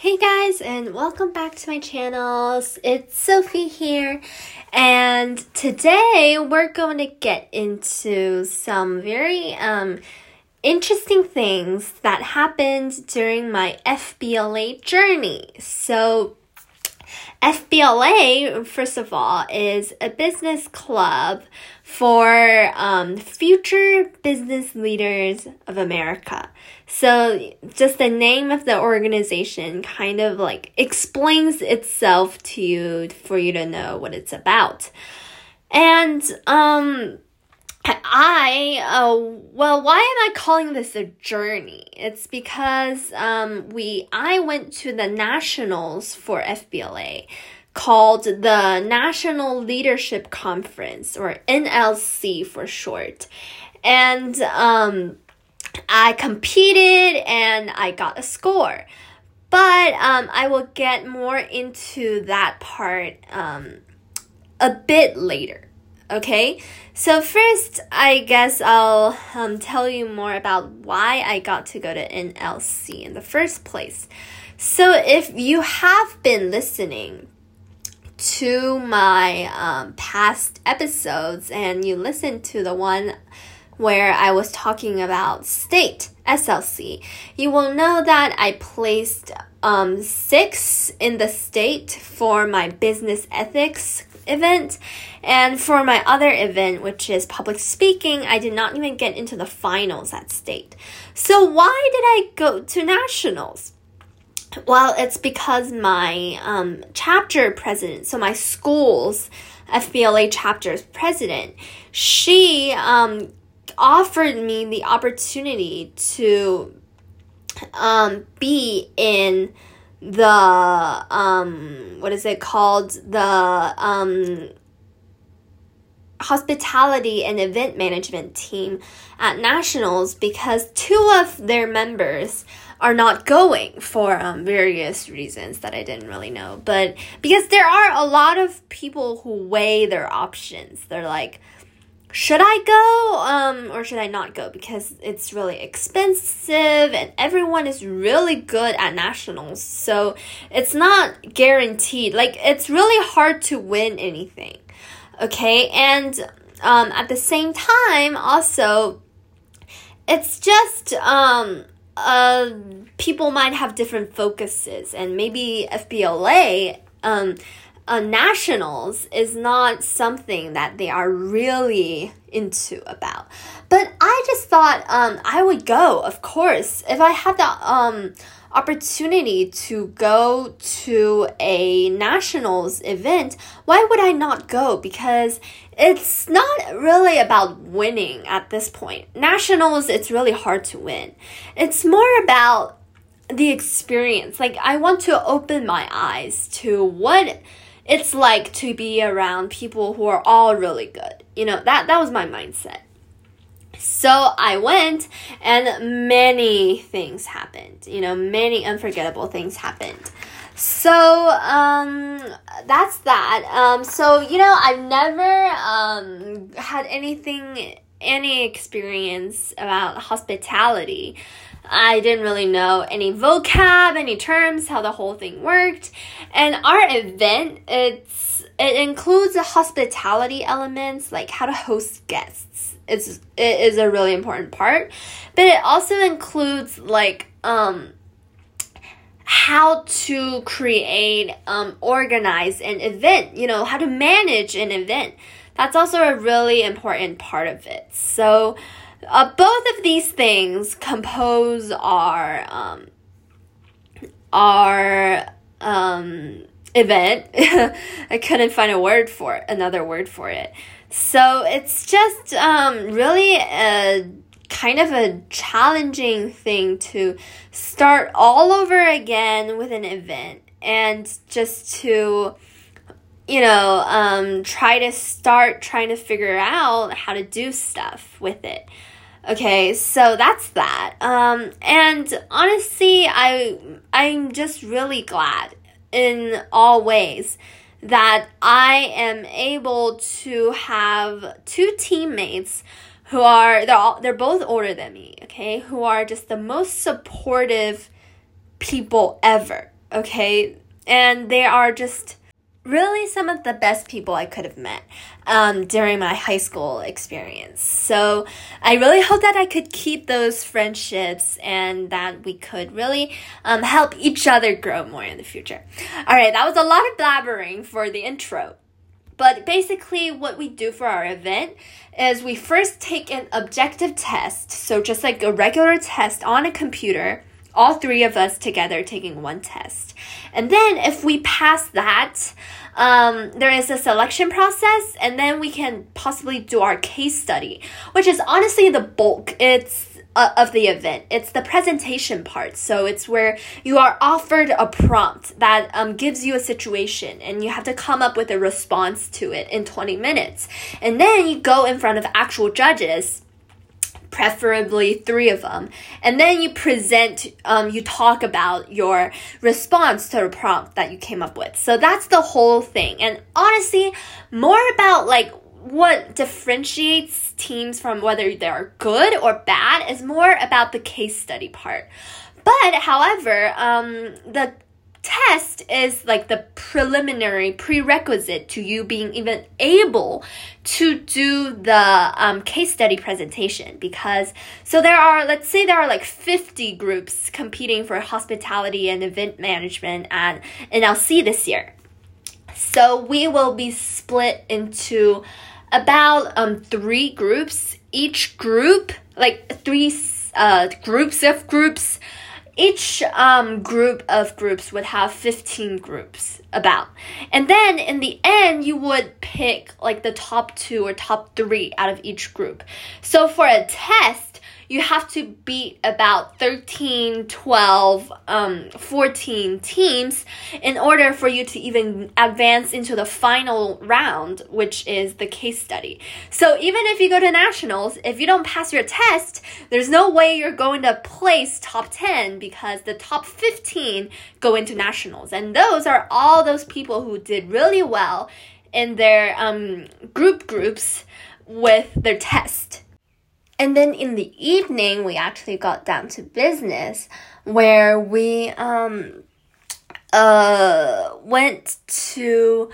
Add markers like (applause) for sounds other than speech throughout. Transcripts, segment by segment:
Hey guys, and welcome back to my channel. It's Sophie here, and today we're going to get into some very um, interesting things that happened during my FBLA journey. So, FBLA, first of all, is a business club for um, future business leaders of America. So, just the name of the organization kind of like explains itself to you for you to know what it's about. And, um, I, uh, well, why am I calling this a journey? It's because, um, we, I went to the nationals for FBLA called the National Leadership Conference or NLC for short. And, um, I competed and I got a score. But, um, I will get more into that part, um, a bit later. Okay, so first, I guess I'll um, tell you more about why I got to go to NLC in the first place. So, if you have been listening to my um, past episodes and you listened to the one where I was talking about state SLC, you will know that I placed um, six in the state for my business ethics event. And for my other event, which is public speaking, I did not even get into the finals at state. So why did I go to nationals? Well, it's because my um, chapter president, so my school's FBLA chapter's president, she um, offered me the opportunity to um, be in the um what is it called the um hospitality and event management team at nationals because two of their members are not going for um, various reasons that I didn't really know. But because there are a lot of people who weigh their options, they're like, should I go um, or should I not go? Because it's really expensive and everyone is really good at nationals. So it's not guaranteed. Like, it's really hard to win anything. Okay. And um, at the same time, also, it's just um, uh, people might have different focuses, and maybe FBLA. Uh, nationals is not something that they are really into about. But I just thought um, I would go, of course, if I had the um, opportunity to go to a nationals event. Why would I not go? Because it's not really about winning at this point. Nationals, it's really hard to win. It's more about the experience. Like I want to open my eyes to what it's like to be around people who are all really good. You know, that that was my mindset. So I went and many things happened. You know, many unforgettable things happened. So um that's that. Um so you know, I've never um had anything any experience about hospitality. I didn't really know any vocab, any terms, how the whole thing worked. And our event, it's it includes the hospitality elements, like how to host guests. It's it is a really important part, but it also includes like um how to create um organize an event, you know, how to manage an event. That's also a really important part of it. So uh, both of these things compose our um, our um, event. (laughs) I couldn't find a word for it, another word for it. So it's just um, really a kind of a challenging thing to start all over again with an event and just to you know um, try to start trying to figure out how to do stuff with it Okay, so that's that. Um, and honestly, I I'm just really glad in all ways that I am able to have two teammates who are they're all, they're both older than me, okay? Who are just the most supportive people ever. okay? And they are just really some of the best people I could have met um, during my high school experience. So I really hope that I could keep those friendships and that we could really um, help each other grow more in the future. All right, that was a lot of blabbering for the intro. But basically, what we do for our event is we first take an objective test. So, just like a regular test on a computer, all three of us together taking one test. And then, if we pass that, um, there is a selection process, and then we can possibly do our case study, which is honestly the bulk. It's uh, of the event. It's the presentation part. So it's where you are offered a prompt that um, gives you a situation and you have to come up with a response to it in 20 minutes. And then you go in front of actual judges preferably three of them and then you present um, you talk about your response to the prompt that you came up with. So that's the whole thing. And honestly more about like what differentiates teams from whether they're good or bad is more about the case study part. But however, um, the test is like the preliminary prerequisite to you being even able to do the um, case study presentation because so there are let's say there are like 50 groups competing for hospitality and event management at NLC this year so we will be split into about um three groups. Each group, like three uh groups of groups. Each um group of groups would have 15 groups about. And then in the end you would pick like the top 2 or top 3 out of each group. So for a test you have to beat about 13, 12, um, 14 teams in order for you to even advance into the final round, which is the case study. So even if you go to nationals, if you don't pass your test, there's no way you're going to place top 10 because the top 15 go into nationals. And those are all those people who did really well in their um, group groups with their test. And then in the evening, we actually got down to business where we um, uh, went to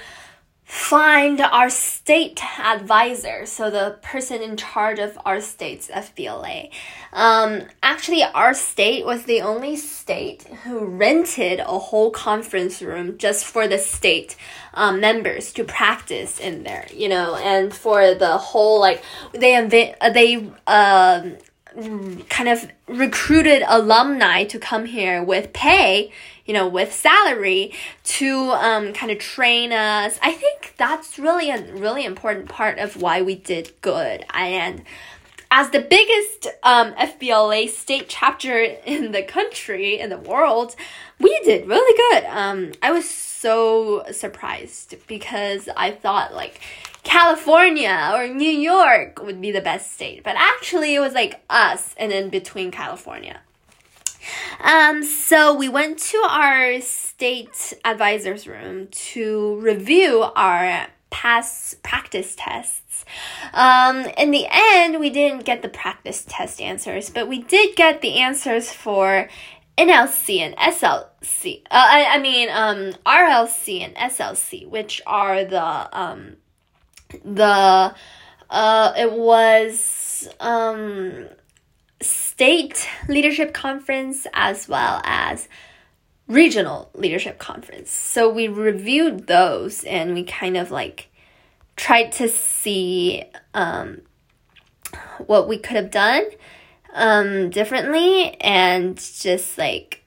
find our state advisor, so the person in charge of our state's FBLA. Um, actually, our state was the only state who rented a whole conference room just for the state um, members to practice in there, you know, and for the whole like they invent they um kind of recruited alumni to come here with pay, you know, with salary to um, kind of train us. I think that's really a really important part of why we did good. And as the biggest um, FBLA state chapter in the country, in the world, we did really good. Um, I was so surprised because I thought like California or New York would be the best state, but actually it was like us and in between California. Um, so we went to our state advisor's room to review our past practice tests. Um, in the end, we didn't get the practice test answers, but we did get the answers for NLC and SLC. Uh, I, I mean, um, RLC and SLC, which are the um, the uh, it was um, state leadership conference as well as regional leadership conference. So we reviewed those and we kind of like tried to see um, what we could have done um, differently and just like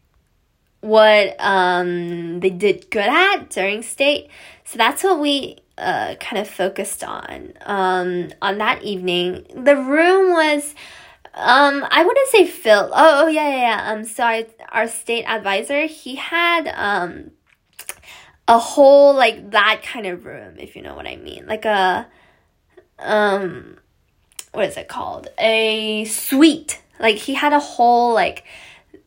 what um, they did good at during state. So that's what we uh, kind of focused on um, on that evening. The room was. Um, I wouldn't say filled. Oh, oh yeah, yeah, yeah. Um, so I, our state advisor, he had um, a whole like that kind of room, if you know what I mean, like a um, what is it called? A suite. Like he had a whole like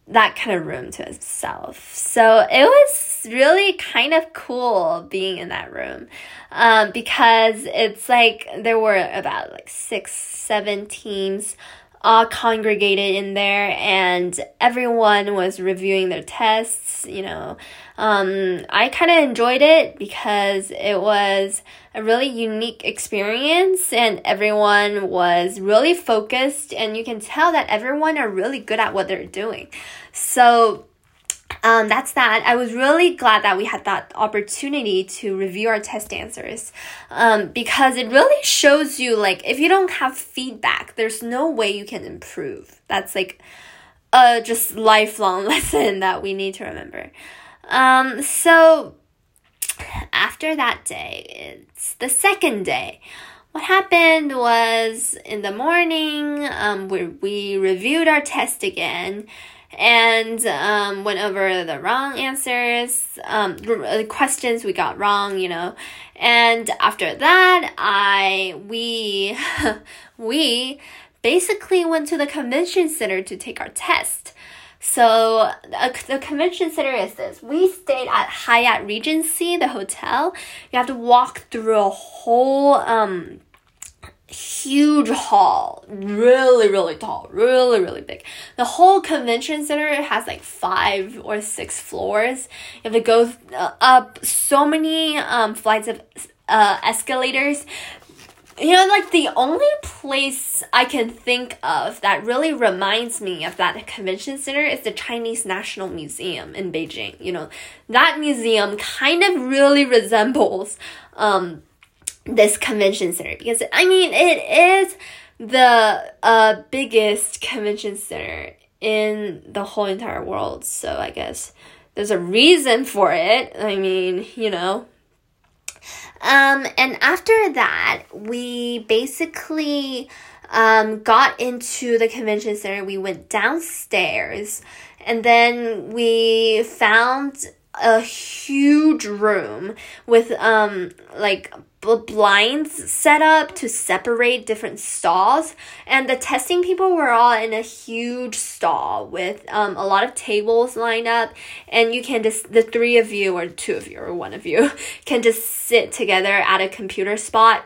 that kind of room to himself. So it was really kind of cool being in that room um, because it's like there were about like six, seven teams all congregated in there and everyone was reviewing their tests, you know. Um, I kind of enjoyed it because it was a really unique experience and everyone was really focused and you can tell that everyone are really good at what they're doing. So, um, that's that. I was really glad that we had that opportunity to review our test answers um, because it really shows you like if you don't have feedback, there's no way you can improve. That's like a just lifelong (laughs) lesson that we need to remember. Um, so after that day, it's the second day. What happened was in the morning, um, we, we reviewed our test again and um, went over the wrong answers, um, the questions we got wrong, you know. And after that, I we (laughs) we basically went to the convention center to take our test. So uh, the convention center is this. We stayed at Hyatt Regency, the hotel. You have to walk through a whole um huge hall, really, really tall, really, really big. The whole convention center has like five or six floors. You have to go uh, up so many um, flights of uh, escalators. You know, like the only place I can think of that really reminds me of that convention center is the Chinese National Museum in Beijing. You know, that museum kind of really (laughs) resembles um, this convention center because I mean it is the uh, biggest convention center in the whole entire world. So I guess there's a reason for it. I mean, you know. Um, and after that, we basically um, got into the convention center. We went downstairs and then we found a huge room with um like blinds set up to separate different stalls and the testing people were all in a huge stall with um, a lot of tables lined up and you can just the three of you or two of you or one of you (laughs) can just sit together at a computer spot.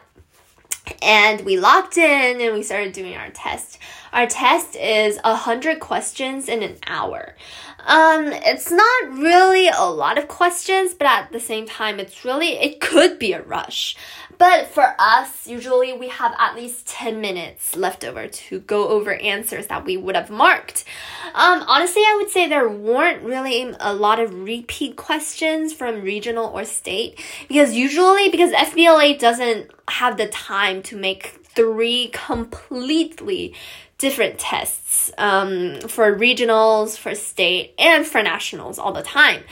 And we locked in and we started doing our test. Our test is a hundred questions in an hour um, it's not really a lot of questions, but at the same time, it's really, it could be a rush. But for us, usually we have at least 10 minutes left over to go over answers that we would have marked. Um, honestly, I would say there weren't really a lot of repeat questions from regional or state because usually, because FBLA doesn't have the time to make three completely different tests um, for regionals, for state, and for nationals all the time.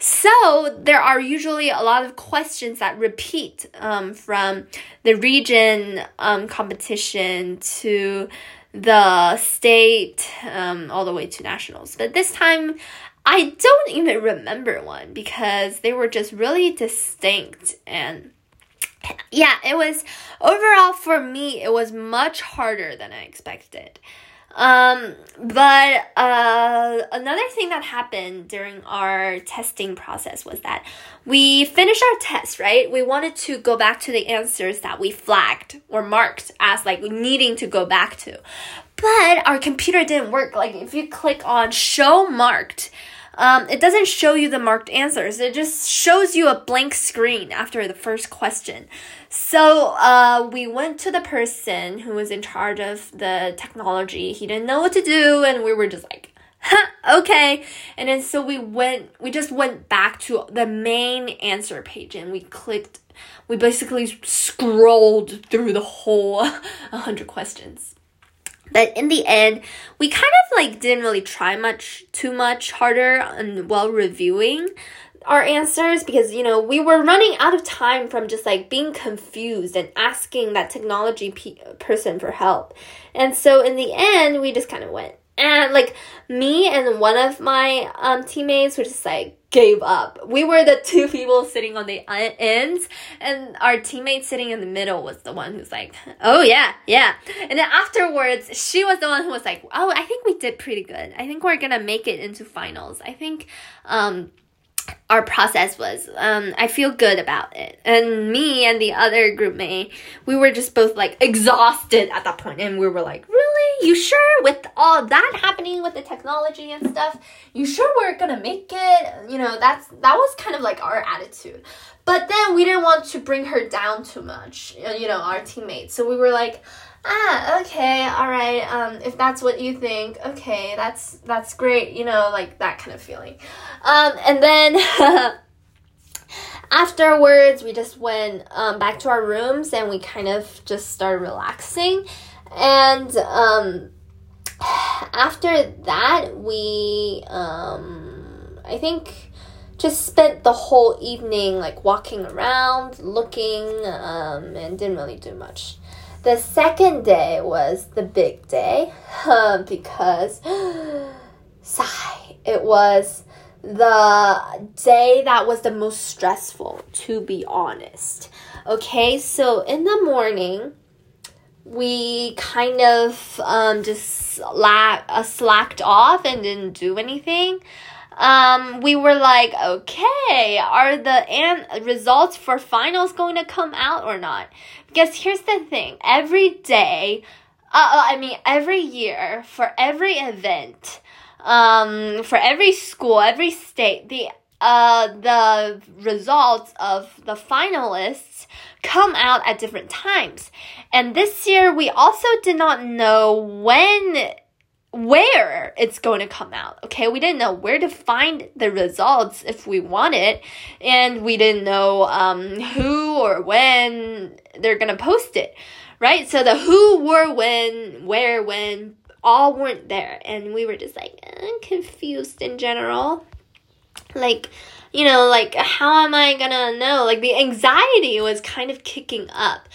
So there are usually a lot of questions that repeat um, from the region um, competition to the state um, all the way to nationals. But this time, I don't even remember one because they were just really distinct and yeah, it was overall for me, it was much harder than I expected. Um, but uh, another thing that happened during our testing process was that we finished our test, right? We wanted to go back to the answers that we flagged or marked as like needing to go back to. But our computer didn't work. Like if you click on show marked, um, it doesn't show you the marked answers. It just shows you a blank screen after the first question. So uh, we went to the person who was in charge of the technology. He didn't know what to do, and we were just like, huh, okay. And then so we went, we just went back to the main answer page and we clicked, we basically scrolled through the whole (laughs) 100 questions. But in the end, we kind of like didn't really try much too much harder and while reviewing our answers because you know we were running out of time from just like being confused and asking that technology pe- person for help. And so in the end, we just kind of went and like me and one of my um teammates were just like gave up. We were the two people sitting on the ends, and our teammate sitting in the middle was the one who's like, "Oh yeah, yeah." And then afterwards, she was the one who was like, "Oh, I think we did pretty good. I think we're gonna make it into finals. I think." Um, our process was um, i feel good about it and me and the other group mate we were just both like exhausted at that point and we were like really? You sure with all that happening with the technology and stuff? You sure we're gonna make it? You know, that's that was kind of like our attitude. But then we didn't want to bring her down too much, you know, our teammates. So we were like, ah, okay, all right. Um, if that's what you think, okay, that's that's great. You know, like that kind of feeling. Um, and then. (laughs) afterwards we just went um, back to our rooms and we kind of just started relaxing and um, (sighs) after that we um, i think just spent the whole evening like walking around looking um, and didn't really do much the second day was the big day because (gasps) sigh it was the day that was the most stressful, to be honest. Okay, so in the morning, we kind of um, just slack, uh, slacked off and didn't do anything. Um, we were like, okay, are the an- results for finals going to come out or not? Because here's the thing every day, uh, uh I mean, every year, for every event, um, for every school, every state, the uh, the results of the finalists come out at different times. And this year, we also did not know when, where it's going to come out. Okay, we didn't know where to find the results if we want it, and we didn't know um, who or when they're going to post it. Right? So the who, were, when, where, when, all weren't there and we were just like eh, confused in general like you know like how am i gonna know like the anxiety was kind of kicking up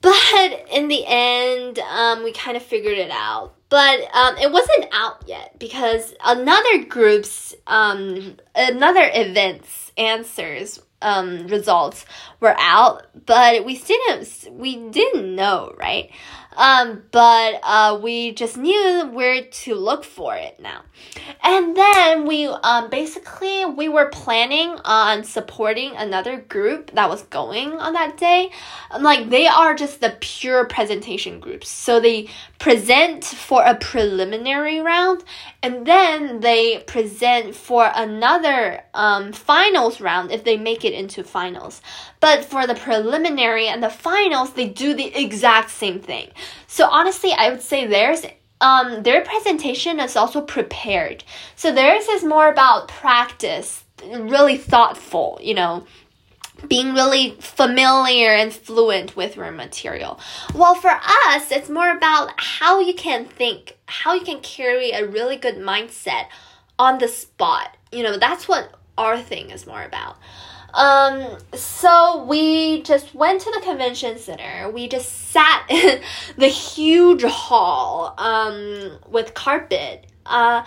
but in the end um, we kind of figured it out but um, it wasn't out yet because another group's um, another event's answers um, results were out but we didn't we didn't know right um, but uh, we just knew where to look for it now. And then we um, basically we were planning on supporting another group that was going on that day. Like they are just the pure presentation groups. So they present for a preliminary round and then they present for another um, finals round if they make it into finals. But for the preliminary and the finals, they do the exact same thing. So honestly, I would say theirs um, their presentation is also prepared. So theirs is more about practice, really thoughtful, you know, being really familiar and fluent with your material. Well, for us, it's more about how you can think, how you can carry a really good mindset on the spot. You know, that's what our thing is more about. Um, so we just went to the convention center. We just sat (laughs) in the huge hall um, with carpet. Uh,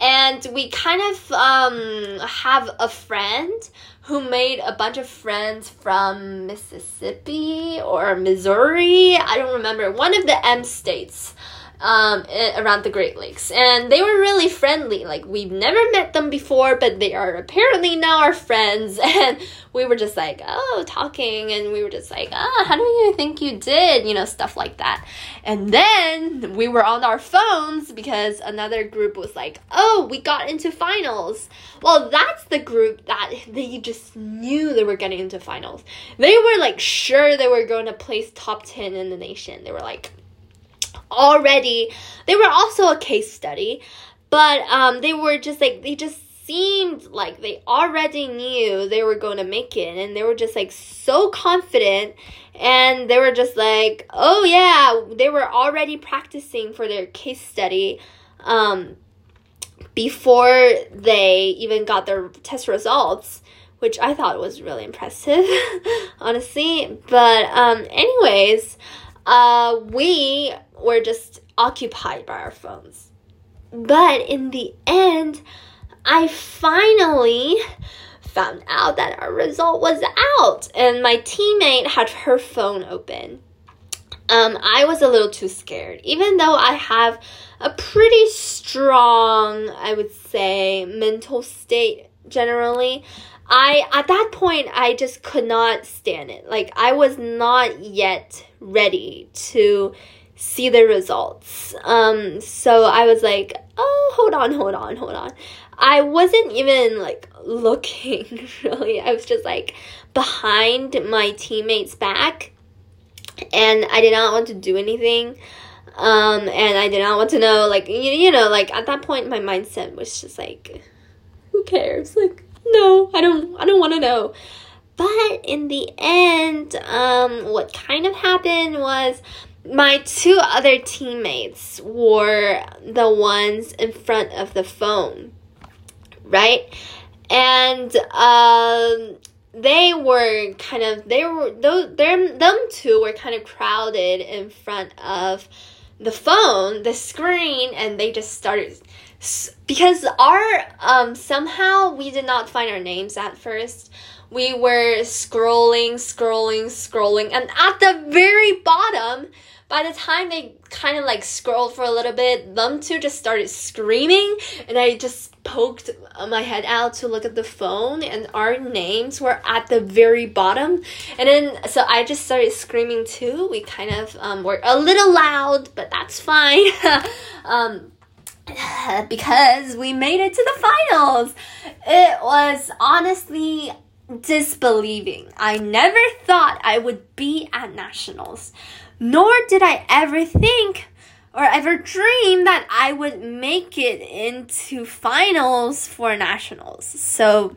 and we kind of um, have a friend who made a bunch of friends from Mississippi or Missouri. I don't remember. One of the M states um, around the Great Lakes. And they were really friendly. Like, we've never met them before, but they are apparently now our friends. (laughs) And we were just like, oh, talking. And we were just like, ah, oh, how do you think you did? You know, stuff like that. And then we were on our phones because another group was like, oh, we got into finals. Well, that's the group that they just knew they were getting into finals. They were like sure they were going to place top 10 in the nation. They were like, already. They were also a case study but um, they were just like they just seemed like they already knew they were going to make it and they were just like so confident and they were just like oh yeah they were already practicing for their case study um, before they even got their test results which i thought was really impressive (laughs) honestly. But um, anyways uh, we were just occupied by our phones. But in the end, I finally found out that our result was out, and my teammate had her phone open. Um, I was a little too scared, even though I have a pretty strong, I would say, mental state generally. I at that point I just could not stand it. Like I was not yet ready to see the results. Um, so I was like, oh, hold on, hold on, hold on. I wasn't even like (laughs) looking really. I was just like behind my teammates' back, and I did not want to do anything. Um, and I did not want to know, like, you, you know, like at that point, my mindset was just like, who cares? Like, no, I don't, I don't want to know. But in the end, um, what kind of happened was my two other teammates were the ones in front of the phone, right? And um, they were kind of they were those them them two were kind of crowded in front of the phone, the screen, and they just started because our um somehow we did not find our names at first we were scrolling, scrolling, scrolling, and at the very bottom, by the time they kind of like scrolled for a little bit, them two just started screaming, and I just poked my head out to look at the phone, and our names were at the very bottom, and then so I just started screaming too. We kind of um, were a little loud, but that's fine. (laughs) um, because we made it to the finals. It was honestly disbelieving. I never thought I would be at nationals, nor did I ever think or ever dream that I would make it into finals for nationals. So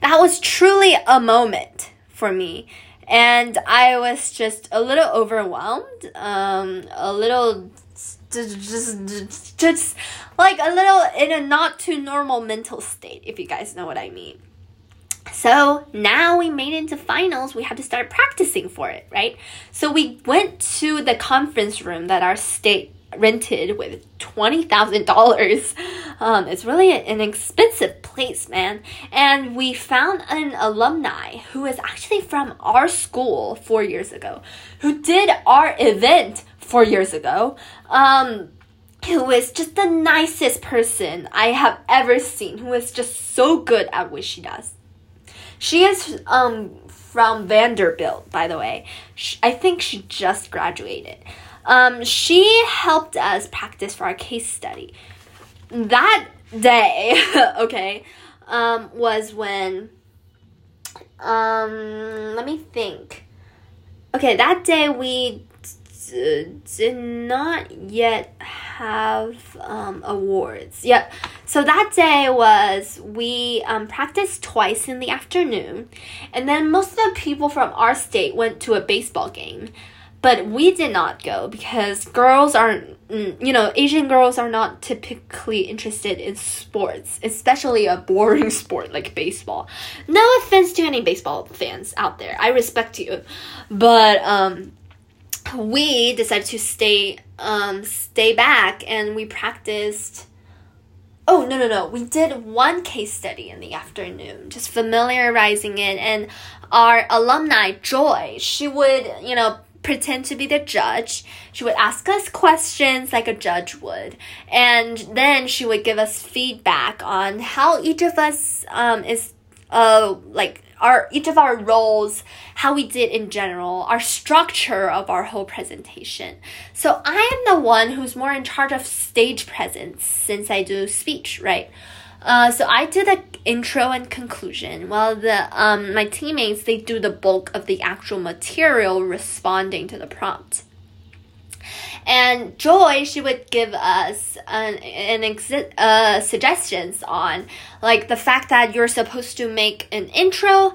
that was truly a moment for me. And I was just a little overwhelmed, um, a little just, just like a little in a not too normal mental state, if you guys know what I mean. So now we made it into finals, we have to start practicing for it, right? So we went to the conference room that our state rented with $20,000. Um, it's really an expensive place, man. And we found an alumni who is actually from our school four years ago, who did our event four years ago. Um, who is just the nicest person I have ever seen, who is just so good at what she does. She is um from Vanderbilt, by the way. She, I think she just graduated. Um, she helped us practice for our case study. That day, (laughs) okay, um, was when um let me think. Okay, that day we did not yet have um, awards. Yeah. So that day was we um, practiced twice in the afternoon, and then most of the people from our state went to a baseball game, but we did not go because girls aren't. Mm, you know, Asian girls are not typically interested in sports, especially a boring (laughs) sport like baseball. No offense to any baseball fans out there, I respect you, but um, we decided to stay um stay back and we practiced oh no no no. We did one case study in the afternoon just familiarizing it. And our alumni joy she would you know pretend to be the judge. She would ask us questions like a judge would. And then she would give us feedback on how each of us um, is uh, like our each of our roles, how we did in general, our structure of our whole presentation. So I am the one who's more in charge of stage presence since I do speech, right? Uh, so I do the intro and conclusion, while the um, my teammates they do the bulk of the actual material responding to the prompt. Joy, she would give us an, an exi- uh, suggestions on like the fact that you're supposed to make an intro,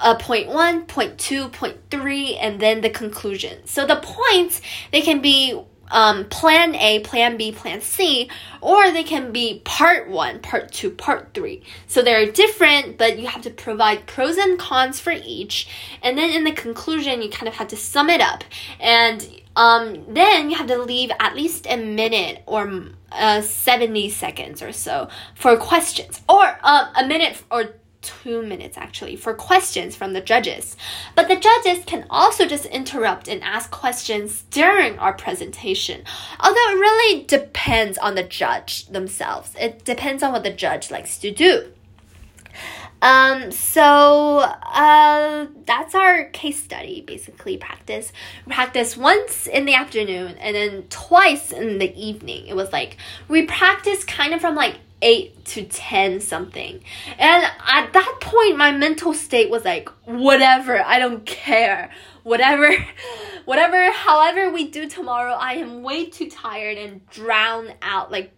uh, point one, point two, point three, and then the conclusion. So the points they can be um, plan A, plan B, plan C, or they can be part one, part two, part three. So they're different, but you have to provide pros and cons for each. And then in the conclusion, you kind of have to sum it up. And um, then you have to leave at least a minute or uh, 70 seconds or so for questions, or uh, a minute or two minutes actually for questions from the judges. But the judges can also just interrupt and ask questions during our presentation. Although it really depends on the judge themselves. It depends on what the judge likes to do. Um, so uh, that's our case study, basically practice. Practice once in the afternoon and then twice in the evening. It was like we practiced kind of from like 8 to 10 something. And at that point, my mental state was like, whatever, I don't care. Whatever, (laughs) whatever, however we do tomorrow, I am way too tired and drown out, like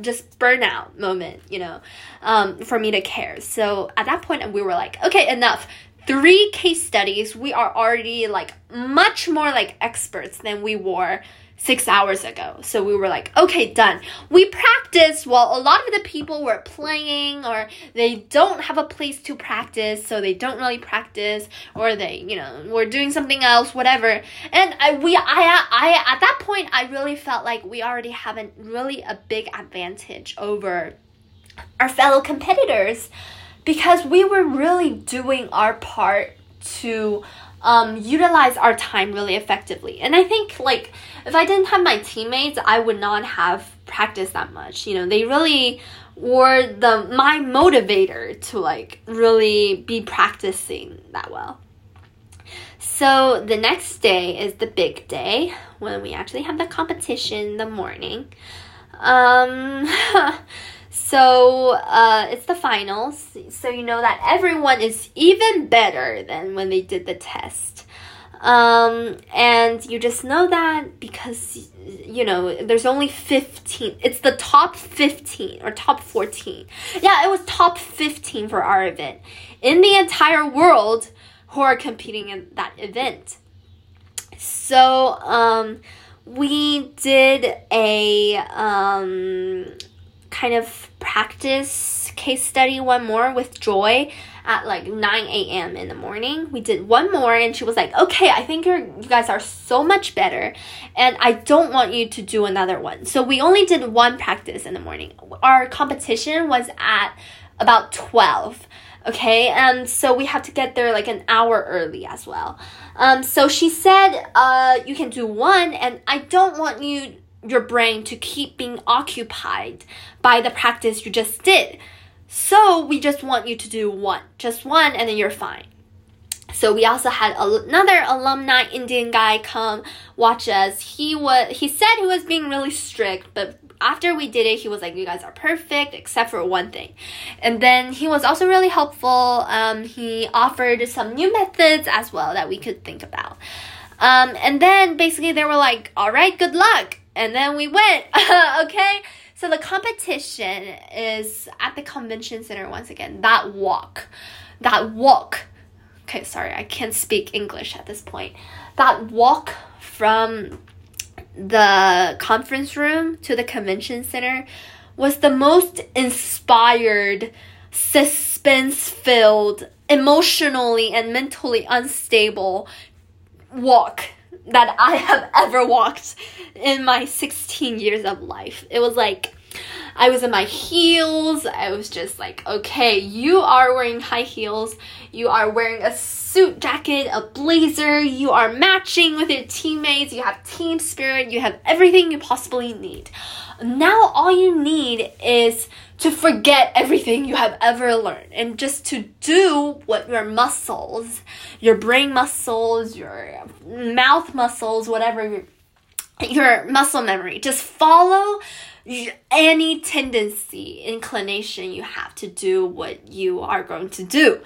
just burnout moment, you know, um, for me to care. So at that point, we were like, okay, enough. Three case studies, we are already like much more like experts than we were six hours ago. So we were like, okay, done. We practiced while a lot of the people were playing or they don't have a place to practice, so they don't really practice, or they, you know, were doing something else, whatever. And I, we, I, I, at that point, I really felt like we already have a really a big advantage over our fellow competitors because we were really doing our part to um, utilize our time really effectively. And I think like if I didn't have my teammates, I would not have practiced that much. You know, they really were the my motivator to like really be practicing that well. So the next day is the big day when we actually have the competition in the morning. Um (laughs) So uh, it's the finals. So you know that everyone is even better than when they did the test. Um, and you just know that because, you know, there's only 15. It's the top 15 or top 14. Yeah, it was top 15 for our event in the entire world who are competing in that event. So, um, we did a, um, kind of practice case study one more with Joy at like 9 a.m. in the morning. We did one more and she was like, okay, I think you guys are so much better and I don't want you to do another one. So we only did one practice in the morning. Our competition was at about 12 okay and so we have to get there like an hour early as well um, so she said uh, you can do one and i don't want you your brain to keep being occupied by the practice you just did. So we just want you to do one, just one, and then you're fine. So we also had another alumni Indian guy come watch us. He was he said he was being really strict, but after we did it, he was like, "You guys are perfect, except for one thing." And then he was also really helpful. Um, he offered some new methods as well that we could think about. Um, and then basically they were like, "All right, good luck." And then we went. (laughs) okay? So the competition is at the convention center once again. That walk. That walk. Okay, sorry, I can't speak English at this point. That walk from the conference room to the convention center was the most inspired, suspense filled, emotionally and mentally unstable walk that I have (laughs) ever walked in my 16 years of life. It was like I was in my heels. I was just like, okay, you are wearing high heels. You are wearing a suit jacket, a blazer. You are matching with your teammates. You have team spirit. You have everything you possibly need. Now, all you need is to forget everything you have ever learned and just to do what your muscles, your brain muscles, your mouth muscles, whatever your muscle memory, just follow any tendency, inclination you have to do what you are going to do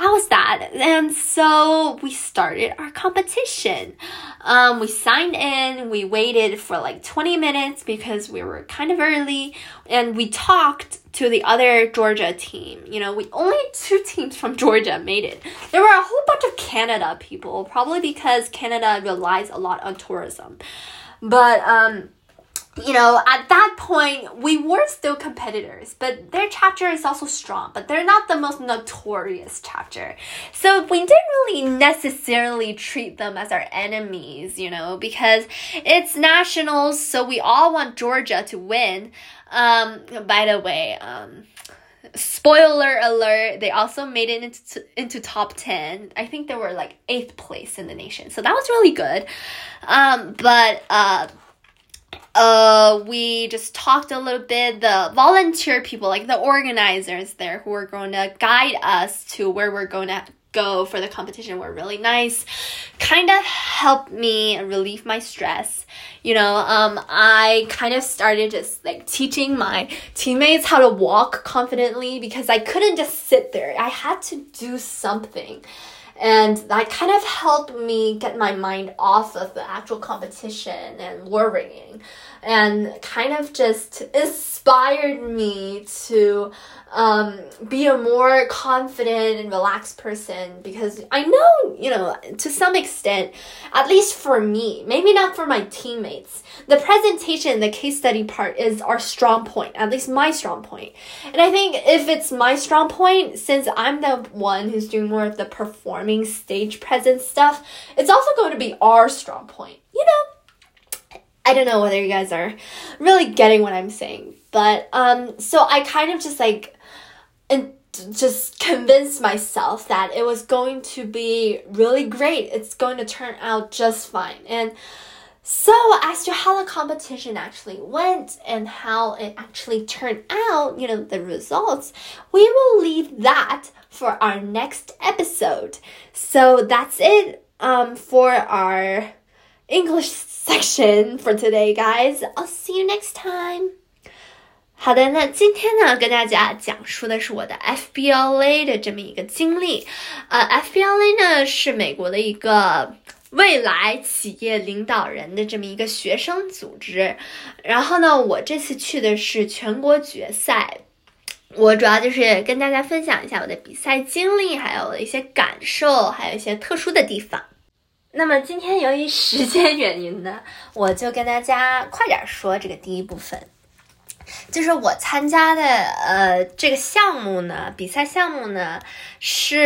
that was that. And so we started our competition. Um, we signed in, we waited for like 20 minutes because we were kind of early, and we talked to the other Georgia team. You know, we only two (laughs) teams from Georgia made it. There were a whole bunch of Canada people, probably because Canada relies a lot on tourism. But um you know, at that point, we were still competitors, but their chapter is also strong, but they're not the most notorious chapter. So we didn't really necessarily treat them as our enemies, you know, because it's nationals, so we all want Georgia to win. Um, by the way, um, spoiler alert, they also made it into, into top 10. I think they were like eighth place in the nation. So that was really good. Um, but, uh, uh, we just talked a little bit. The volunteer people, like the organizers there, who are going to guide us to where we're going to go for the competition, were really nice. Kind of helped me relieve my stress. You know, um, I kind of started just like teaching my teammates how to walk confidently because I couldn't just sit there. I had to do something and that kind of helped me get my mind off of the actual competition and worrying and kind of just inspired me to um, be a more confident and relaxed person because I know, you know, to some extent, at least for me, maybe not for my teammates, the presentation, the case study part is our strong point, at least my strong point. And I think if it's my strong point, since I'm the one who's doing more of the performing stage presence stuff, it's also going to be our strong point, you know? I don't know whether you guys are really getting what I'm saying, but um, so I kind of just like and just convinced myself that it was going to be really great. It's going to turn out just fine. And so, as to how the competition actually went and how it actually turned out, you know, the results, we will leave that for our next episode. So, that's it um, for our English section for today, guys. I'll see you next time. 好的，那今天呢，跟大家讲述的是我的 FBLA 的这么一个经历。呃，FBLA 呢是美国的一个未来企业领导人的这么一个学生组织。然后呢，我这次去的是全国决赛。我主要就是跟大家分享一下我的比赛经历，还有一些感受，还有一些特殊的地方。那么今天由于时间原因呢，我就跟大家快点说这个第一部分。就是我参加的呃这个项目呢，比赛项目呢是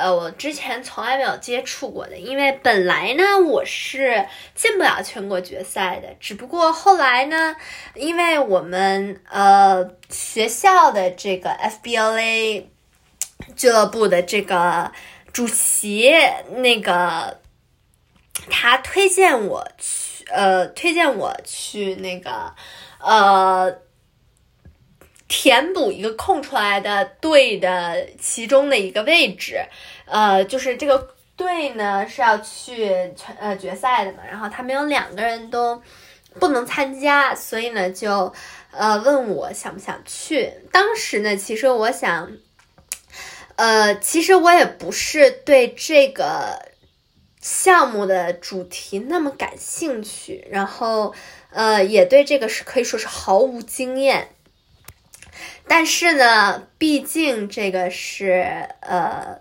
呃我之前从来没有接触过的，因为本来呢我是进不了全国决赛的，只不过后来呢，因为我们呃学校的这个 FBLA 俱乐部的这个主席那个他推荐我去呃推荐我去那个呃。填补一个空出来的队的其中的一个位置，呃，就是这个队呢是要去全呃决赛的嘛，然后他们有两个人都不能参加，所以呢就呃问我想不想去。当时呢，其实我想，呃，其实我也不是对这个项目的主题那么感兴趣，然后呃也对这个是可以说是毫无经验。但是呢，毕竟这个是呃，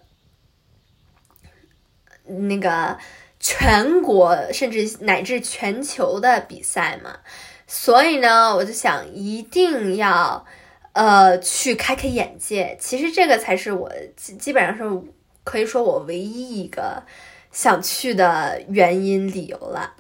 那个全国甚至乃至全球的比赛嘛，所以呢，我就想一定要呃去开开眼界。其实这个才是我基基本上是可以说我唯一一个想去的原因理由了。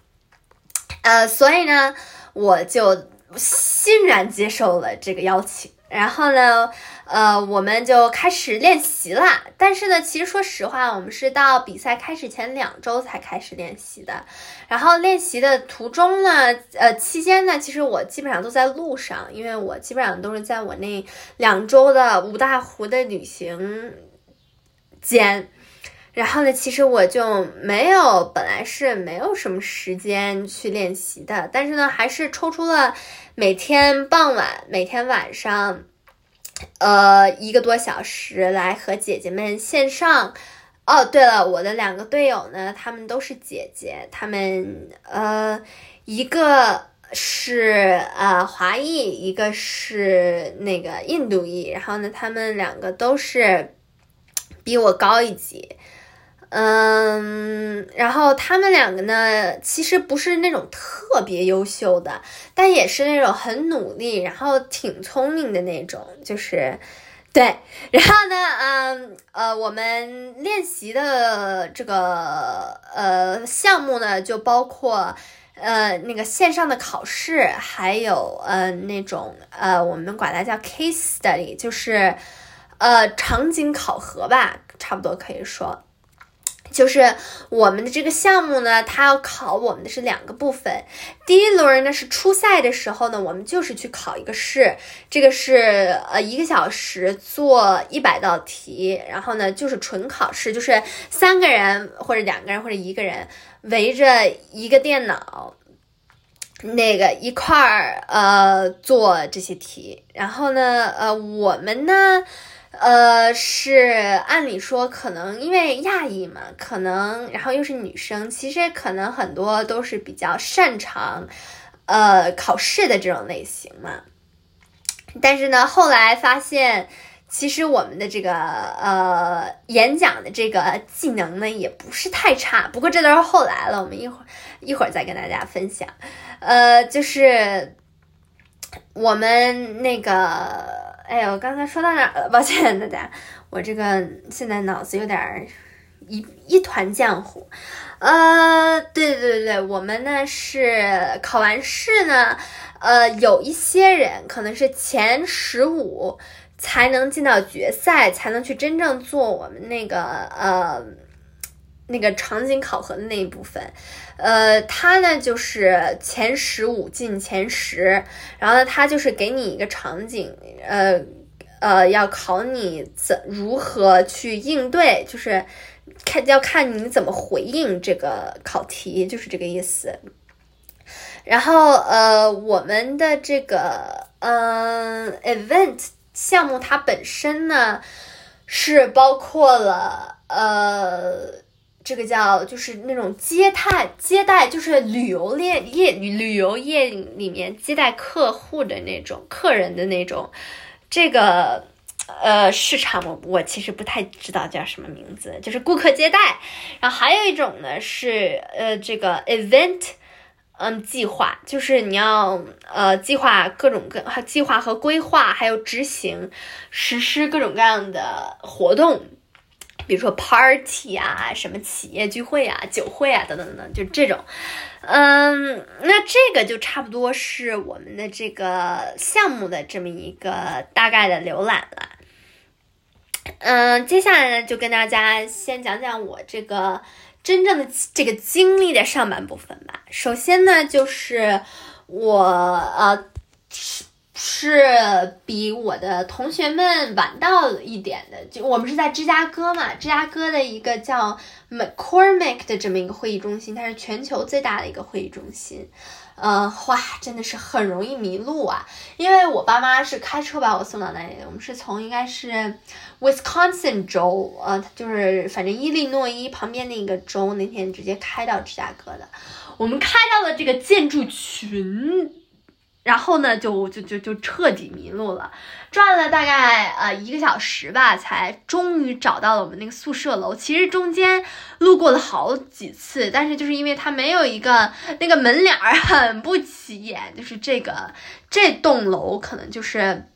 呃，所以呢，我就欣然接受了这个邀请。然后呢，呃，我们就开始练习啦。但是呢，其实说实话，我们是到比赛开始前两周才开始练习的。然后练习的途中呢，呃，期间呢，其实我基本上都在路上，因为我基本上都是在我那两周的五大湖的旅行间。然后呢，其实我就没有，本来是没有什么时间去练习的，但是呢，还是抽出了每天傍晚、每天晚上，呃，一个多小时来和姐姐们线上。哦，对了，我的两个队友呢，他们都是姐姐，他们呃，一个是呃华裔，一个是那个印度裔，然后呢，他们两个都是比我高一级。嗯，然后他们两个呢，其实不是那种特别优秀的，但也是那种很努力，然后挺聪明的那种，就是对。然后呢，嗯呃，我们练习的这个呃项目呢，就包括呃那个线上的考试，还有呃那种呃我们管它叫 case study，就是呃场景考核吧，差不多可以说。就是我们的这个项目呢，它要考我们的是两个部分。第一轮呢是初赛的时候呢，我们就是去考一个试，这个是呃一个小时做一百道题，然后呢就是纯考试，就是三个人或者两个人或者一个人围着一个电脑，那个一块儿呃做这些题，然后呢呃我们呢。呃，是按理说可能因为亚裔嘛，可能然后又是女生，其实可能很多都是比较擅长，呃，考试的这种类型嘛。但是呢，后来发现，其实我们的这个呃演讲的这个技能呢，也不是太差。不过这都是后来了，我们一会儿一会儿再跟大家分享。呃，就是我们那个。哎呀，我刚才说到哪儿了？(laughs) 抱歉大家，我这个现在脑子有点一一团浆糊。呃，对对对对，我们呢是考完试呢，呃，有一些人可能是前十五才能进到决赛，才能去真正做我们那个呃。那个场景考核的那一部分，呃，它呢就是前十五进前十，然后呢，它就是给你一个场景，呃呃，要考你怎如何去应对，就是看要看你怎么回应这个考题，就是这个意思。然后呃，我们的这个嗯 event 项目它本身呢是包括了呃。这个叫就是那种接待接待，就是旅游业业旅游业里面接待客户的那种客人的那种，这个呃市场我我其实不太知道叫什么名字，就是顾客接待。然后还有一种呢是呃这个 event，嗯计划，就是你要呃计划各种各计划和规划，还有执行实施各种各样的活动。比如说 party 啊，什么企业聚会啊、酒会啊，等等等等，就这种。嗯，那这个就差不多是我们的这个项目的这么一个大概的浏览了。嗯，接下来呢，就跟大家先讲讲我这个真正的这个经历的上半部分吧。首先呢，就是我呃。是比我的同学们晚到一点的，就我们是在芝加哥嘛，芝加哥的一个叫 McCormick 的这么一个会议中心，它是全球最大的一个会议中心。呃，哇，真的是很容易迷路啊，因为我爸妈是开车把我送到那里的，我们是从应该是 Wisconsin 州，呃，就是反正伊利诺伊旁边那个州，那天直接开到芝加哥的，我们开到了这个建筑群。然后呢，就就就就彻底迷路了，转了大概呃一个小时吧，才终于找到了我们那个宿舍楼。其实中间路过了好几次，但是就是因为它没有一个那个门脸儿很不起眼，就是这个这栋楼可能就是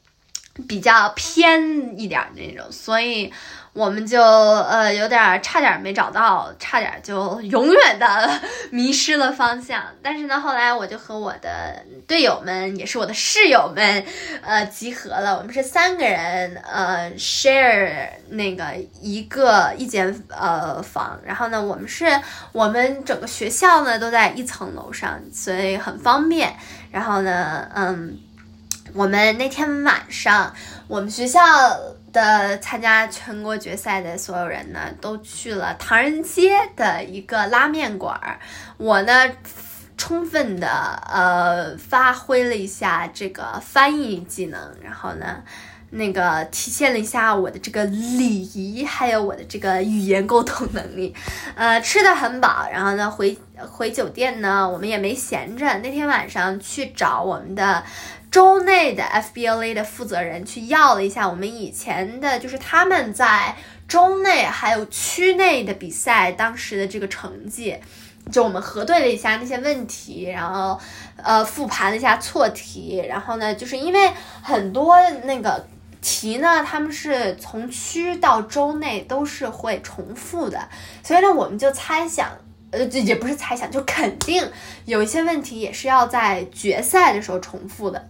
比较偏一点那种，所以。我们就呃有点差点没找到，差点就永远的迷失了方向。但是呢，后来我就和我的队友们，也是我的室友们，呃，集合了。我们是三个人，呃，share 那个一个一间呃房。然后呢，我们是我们整个学校呢都在一层楼上，所以很方便。然后呢，嗯，我们那天晚上，我们学校。的参加全国决赛的所有人呢，都去了唐人街的一个拉面馆儿。我呢，充分的呃发挥了一下这个翻译技能，然后呢，那个体现了一下我的这个礼仪，还有我的这个语言沟通能力。呃，吃的很饱，然后呢，回回酒店呢，我们也没闲着。那天晚上去找我们的。州内的 FBLA 的负责人去要了一下我们以前的，就是他们在州内还有区内的比赛当时的这个成绩，就我们核对了一下那些问题，然后呃复盘了一下错题，然后呢，就是因为很多那个题呢，他们是从区到州内都是会重复的，所以呢，我们就猜想，呃，也不是猜想，就肯定有一些问题也是要在决赛的时候重复的。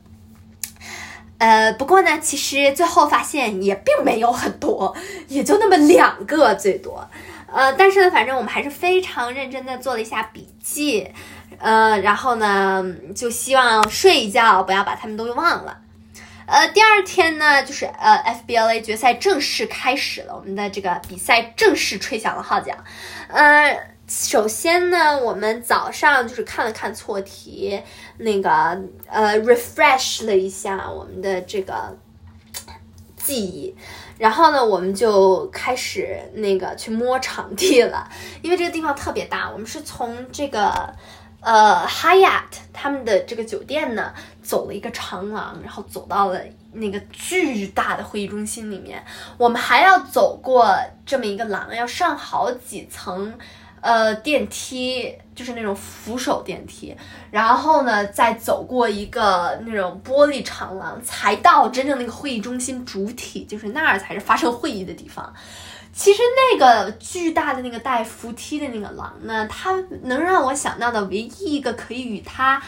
呃，不过呢，其实最后发现也并没有很多，(laughs) 也就那么两个最多。呃，但是呢，反正我们还是非常认真的做了一下笔记，呃，然后呢，就希望睡一觉不要把他们都忘了。呃，第二天呢，就是呃，FBLA 决赛正式开始了，我们的这个比赛正式吹响了号角。呃，首先呢，我们早上就是看了看错题，那个呃，refresh 了一下我们的这个记忆。然后呢，我们就开始那个去摸场地了，因为这个地方特别大。我们是从这个呃 Hyatt 他们的这个酒店呢，走了一个长廊，然后走到了那个巨大的会议中心里面。我们还要走过这么一个廊，要上好几层。呃，电梯就是那种扶手电梯，然后呢，再走过一个那种玻璃长廊，才到真正那个会议中心主体，就是那儿才是发生会议的地方。其实那个巨大的那个带扶梯的那个廊呢，它能让我想到的唯一一个可以与它。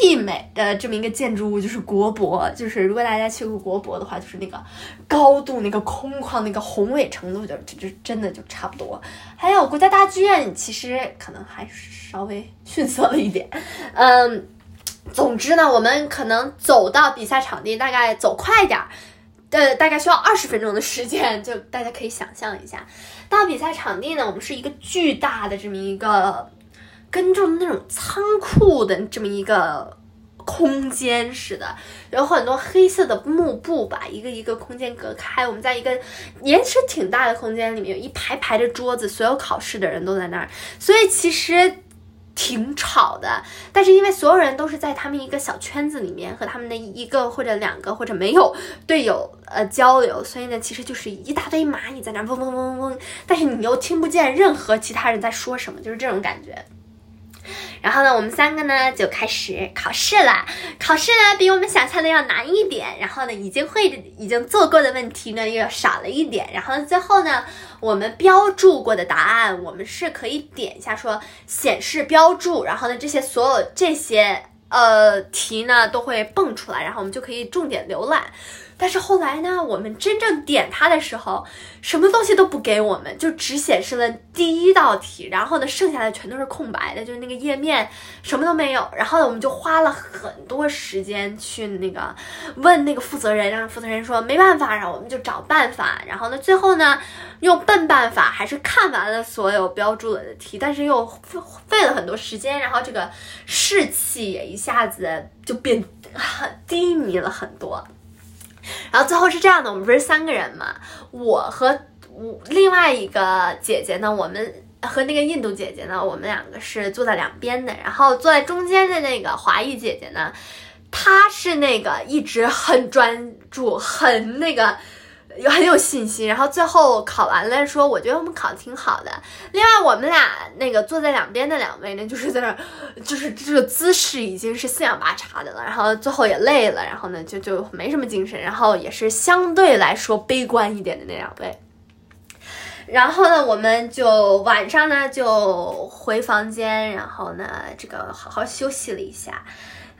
媲美的这么一个建筑物就是国博，就是如果大家去过国博的话，就是那个高度、那个空旷、那个宏伟程度，就就就真的就差不多。还有国家大剧院，其实可能还稍微逊色了一点。嗯，总之呢，我们可能走到比赛场地，大概走快点儿，呃，大概需要二十分钟的时间，就大家可以想象一下，到比赛场地呢，我们是一个巨大的这么一个。跟就那种仓库的这么一个空间似的，有很多黑色的幕布把一个一个空间隔开。我们在一个也是挺大的空间里面，有一排排的桌子，所有考试的人都在那儿，所以其实挺吵的。但是因为所有人都是在他们一个小圈子里面，和他们的一个或者两个或者没有队友呃交流，所以呢，其实就是一大堆蚂蚁在那嗡嗡嗡嗡嗡，但是你又听不见任何其他人在说什么，就是这种感觉。然后呢，我们三个呢就开始考试了。考试呢比我们想象的要难一点。然后呢，已经会的已经做过的问题呢又少了一点。然后最后呢，我们标注过的答案，我们是可以点一下说显示标注。然后呢，这些所有这些呃题呢都会蹦出来，然后我们就可以重点浏览。但是后来呢，我们真正点它的时候，什么东西都不给我们，就只显示了第一道题，然后呢，剩下的全都是空白的，就是那个页面什么都没有。然后呢，我们就花了很多时间去那个问那个负责人，让负责人说没办法，然后我们就找办法。然后呢，最后呢，用笨办法还是看完了所有标注了的题，但是又费了很多时间，然后这个士气也一下子就变很 (laughs) 低迷了很多。(laughs) 然后最后是这样的，我们不是三个人嘛？我和我另外一个姐姐呢，我们和那个印度姐姐呢，我们两个是坐在两边的。然后坐在中间的那个华裔姐姐呢，她是那个一直很专注，很那个。有很有信心，然后最后考完了，说我觉得我们考的挺好的。另外，我们俩那个坐在两边的两位呢，就是在那儿，就是这个姿势已经是四仰八叉的了。然后最后也累了，然后呢就就没什么精神，然后也是相对来说悲观一点的那两位。然后呢，我们就晚上呢就回房间，然后呢这个好好休息了一下，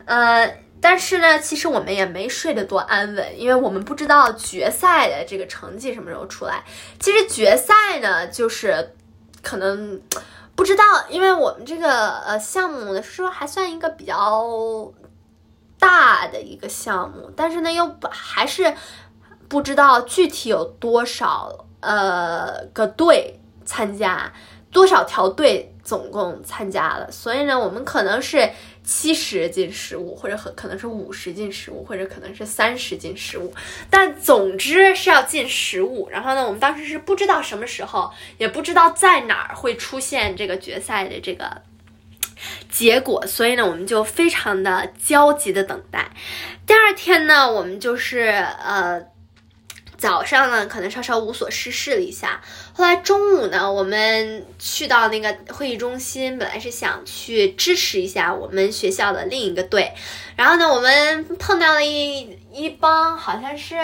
呃。但是呢，其实我们也没睡得多安稳，因为我们不知道决赛的这个成绩什么时候出来。其实决赛呢，就是可能不知道，因为我们这个呃项目呢，说还算一个比较大的一个项目，但是呢，又不还是不知道具体有多少呃个队参加，多少条队总共参加了，所以呢，我们可能是。七十进十五，或者很可能是五十进十五，或者可能是三十进十五，但总之是要进十五。然后呢，我们当时是不知道什么时候，也不知道在哪儿会出现这个决赛的这个结果，所以呢，我们就非常的焦急的等待。第二天呢，我们就是呃。早上呢，可能稍稍无所事事了一下。后来中午呢，我们去到那个会议中心，本来是想去支持一下我们学校的另一个队。然后呢，我们碰到了一一帮好像是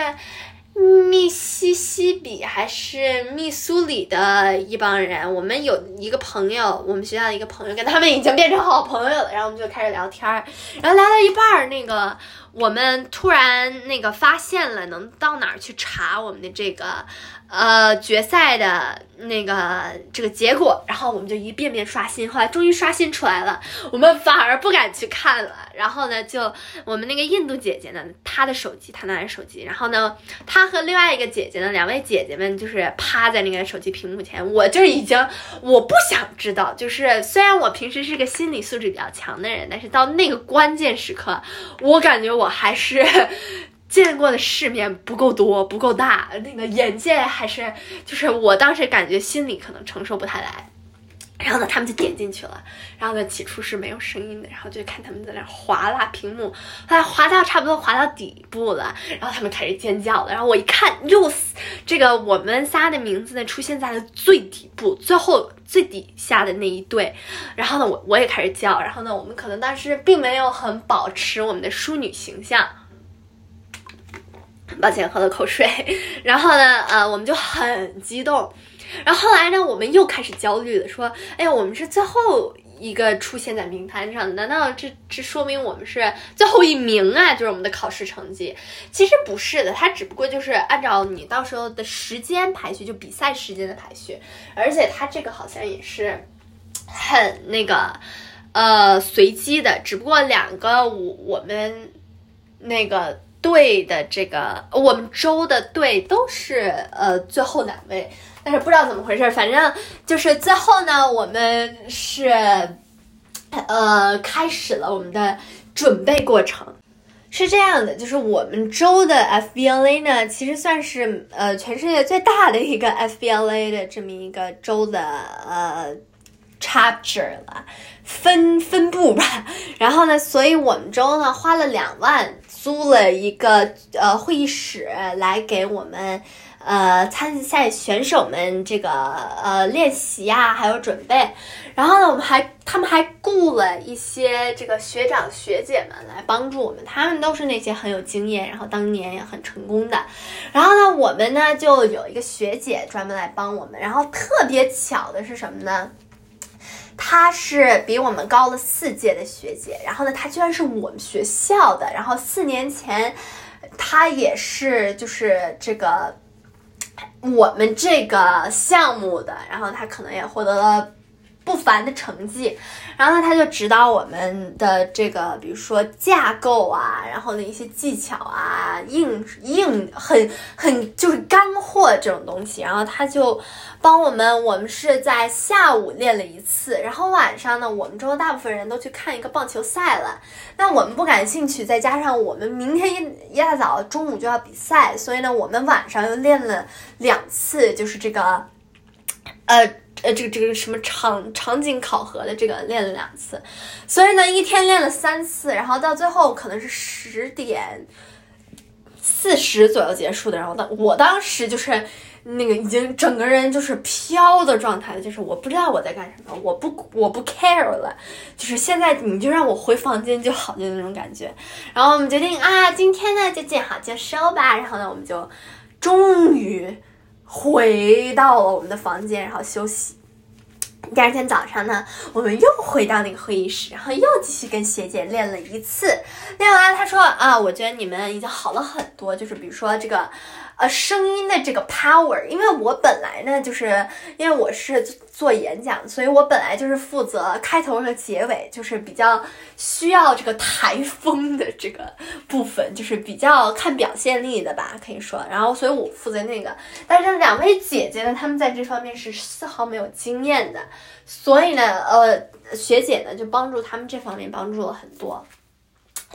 密西西比还是密苏里的一帮人。我们有一个朋友，我们学校的一个朋友，跟他们已经变成好朋友了。然后我们就开始聊天儿，然后聊到一半儿，那个。我们突然那个发现了能到哪儿去查我们的这个呃决赛的那个这个结果，然后我们就一遍遍刷新，后来终于刷新出来了，我们反而不敢去看了。然后呢，就我们那个印度姐姐呢，她的手机，她拿着手机，然后呢，她和另外一个姐姐呢，两位姐姐们就是趴在那个手机屏幕前，我就已经我不想知道，就是虽然我平时是个心理素质比较强的人，但是到那个关键时刻，我感觉我还是。见过的世面不够多，不够大，那个眼界还是就是我当时感觉心里可能承受不太来，然后呢，他们就点进去了，然后呢，起初是没有声音的，然后就看他们在那划拉屏幕，后来划到差不多划到底部了，然后他们开始尖叫了，然后我一看，又这个我们仨的名字呢出现在了最底部，最后最底下的那一对，然后呢，我我也开始叫，然后呢，我们可能当时并没有很保持我们的淑女形象。抱歉，喝了口水。然后呢，呃，我们就很激动。然后后来呢，我们又开始焦虑了，说：“哎呀，我们是最后一个出现在名单上的，难道这这说明我们是最后一名啊？就是我们的考试成绩？其实不是的，它只不过就是按照你到时候的时间排序，就比赛时间的排序。而且它这个好像也是很那个呃随机的，只不过两个我我们那个。”队的这个，我们州的队都是呃最后两位，但是不知道怎么回事，反正就是最后呢，我们是呃开始了我们的准备过程，是这样的，就是我们州的 FBLA 呢，其实算是呃全世界最大的一个 FBLA 的这么一个州的呃 chapter 了，分分部吧，然后呢，所以我们州呢花了两万。租了一个呃会议室来给我们呃参赛选手们这个呃练习呀，还有准备。然后呢，我们还他们还雇了一些这个学长学姐们来帮助我们，他们都是那些很有经验，然后当年也很成功的。然后呢，我们呢就有一个学姐专门来帮我们。然后特别巧的是什么呢？她是比我们高了四届的学姐，然后呢，她居然是我们学校的，然后四年前，她也是就是这个我们这个项目的，然后她可能也获得了。不凡的成绩，然后呢，他就指导我们的这个，比如说架构啊，然后的一些技巧啊，硬硬很很就是干货这种东西，然后他就帮我们，我们是在下午练了一次，然后晚上呢，我们中大部分人都去看一个棒球赛了，那我们不感兴趣，再加上我们明天一一大早中午就要比赛，所以呢，我们晚上又练了两次，就是这个，呃。呃，这个这个什么场场景考核的这个练了两次，所以呢，一天练了三次，然后到最后可能是十点四十左右结束的。然后当我当时就是那个已经整个人就是飘的状态，就是我不知道我在干什么，我不我不 care 了，就是现在你就让我回房间就好，就那种感觉。然后我们决定啊，今天呢就见好就收吧。然后呢，我们就终于。回到了我们的房间，然后休息。第二天早上呢，我们又回到那个会议室，然后又继续跟学姐练了一次。练完，她说啊，我觉得你们已经好了很多，就是比如说这个。呃，声音的这个 power，因为我本来呢，就是因为我是做演讲，所以我本来就是负责开头和结尾，就是比较需要这个台风的这个部分，就是比较看表现力的吧，可以说。然后，所以我负责那个。但是两位姐姐呢，她们在这方面是丝毫没有经验的，所以呢，呃，学姐呢就帮助他们这方面帮助了很多。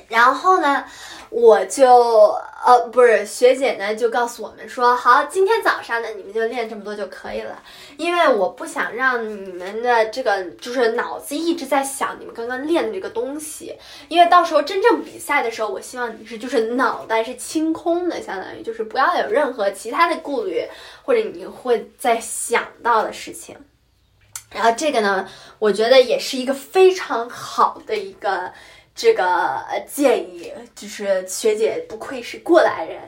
然后呢，我就呃不是学姐呢，就告诉我们说，好，今天早上呢，你们就练这么多就可以了，因为我不想让你们的这个就是脑子一直在想你们刚刚练的这个东西，因为到时候真正比赛的时候，我希望你是就是脑袋是清空的，相当于就是不要有任何其他的顾虑或者你会在想到的事情。然后这个呢，我觉得也是一个非常好的一个。这个建议就是学姐不愧是过来人，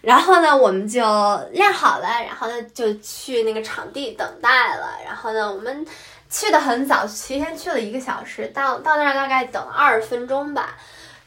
然后呢，我们就练好了，然后呢就去那个场地等待了。然后呢，我们去的很早，提前去了一个小时，到到那儿大概等了二十分钟吧。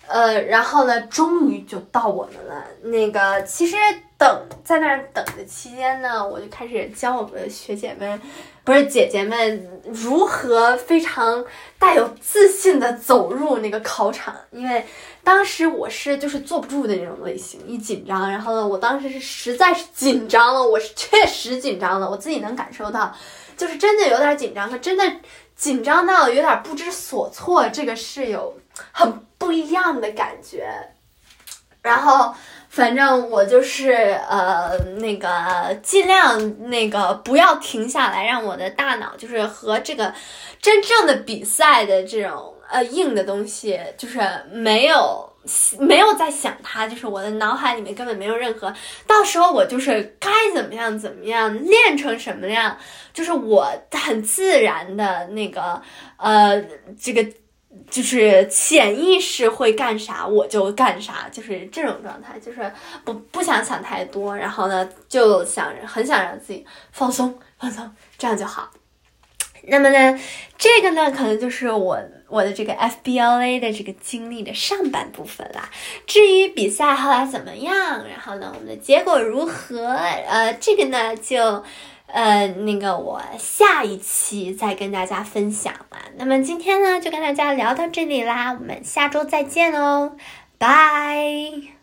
呃，然后呢，终于就到我们了。那个，其实等在那儿等的期间呢，我就开始教我们的学姐们，不是姐姐们，如何非常带有自信的走入那个考场。因为当时我是就是坐不住的那种类型，一紧张，然后呢，我当时是实在是紧张了，我是确实紧张了，我自己能感受到，就是真的有点紧张，可真的紧张到有点不知所措，这个是有很。不一样的感觉，然后反正我就是呃那个尽量那个不要停下来，让我的大脑就是和这个真正的比赛的这种呃硬的东西就是没有没有在想它，就是我的脑海里面根本没有任何。到时候我就是该怎么样怎么样练成什么样，就是我很自然的那个呃这个。就是潜意识会干啥我就干啥，就是这种状态，就是不不想想太多，然后呢就想很想让自己放松放松，这样就好。那么呢，这个呢可能就是我我的这个 FBLA 的这个经历的上半部分啦。至于比赛后来怎么样，然后呢我们的结果如何，呃，这个呢就。呃，那个我下一期再跟大家分享了。那么今天呢，就跟大家聊到这里啦，我们下周再见哦，拜。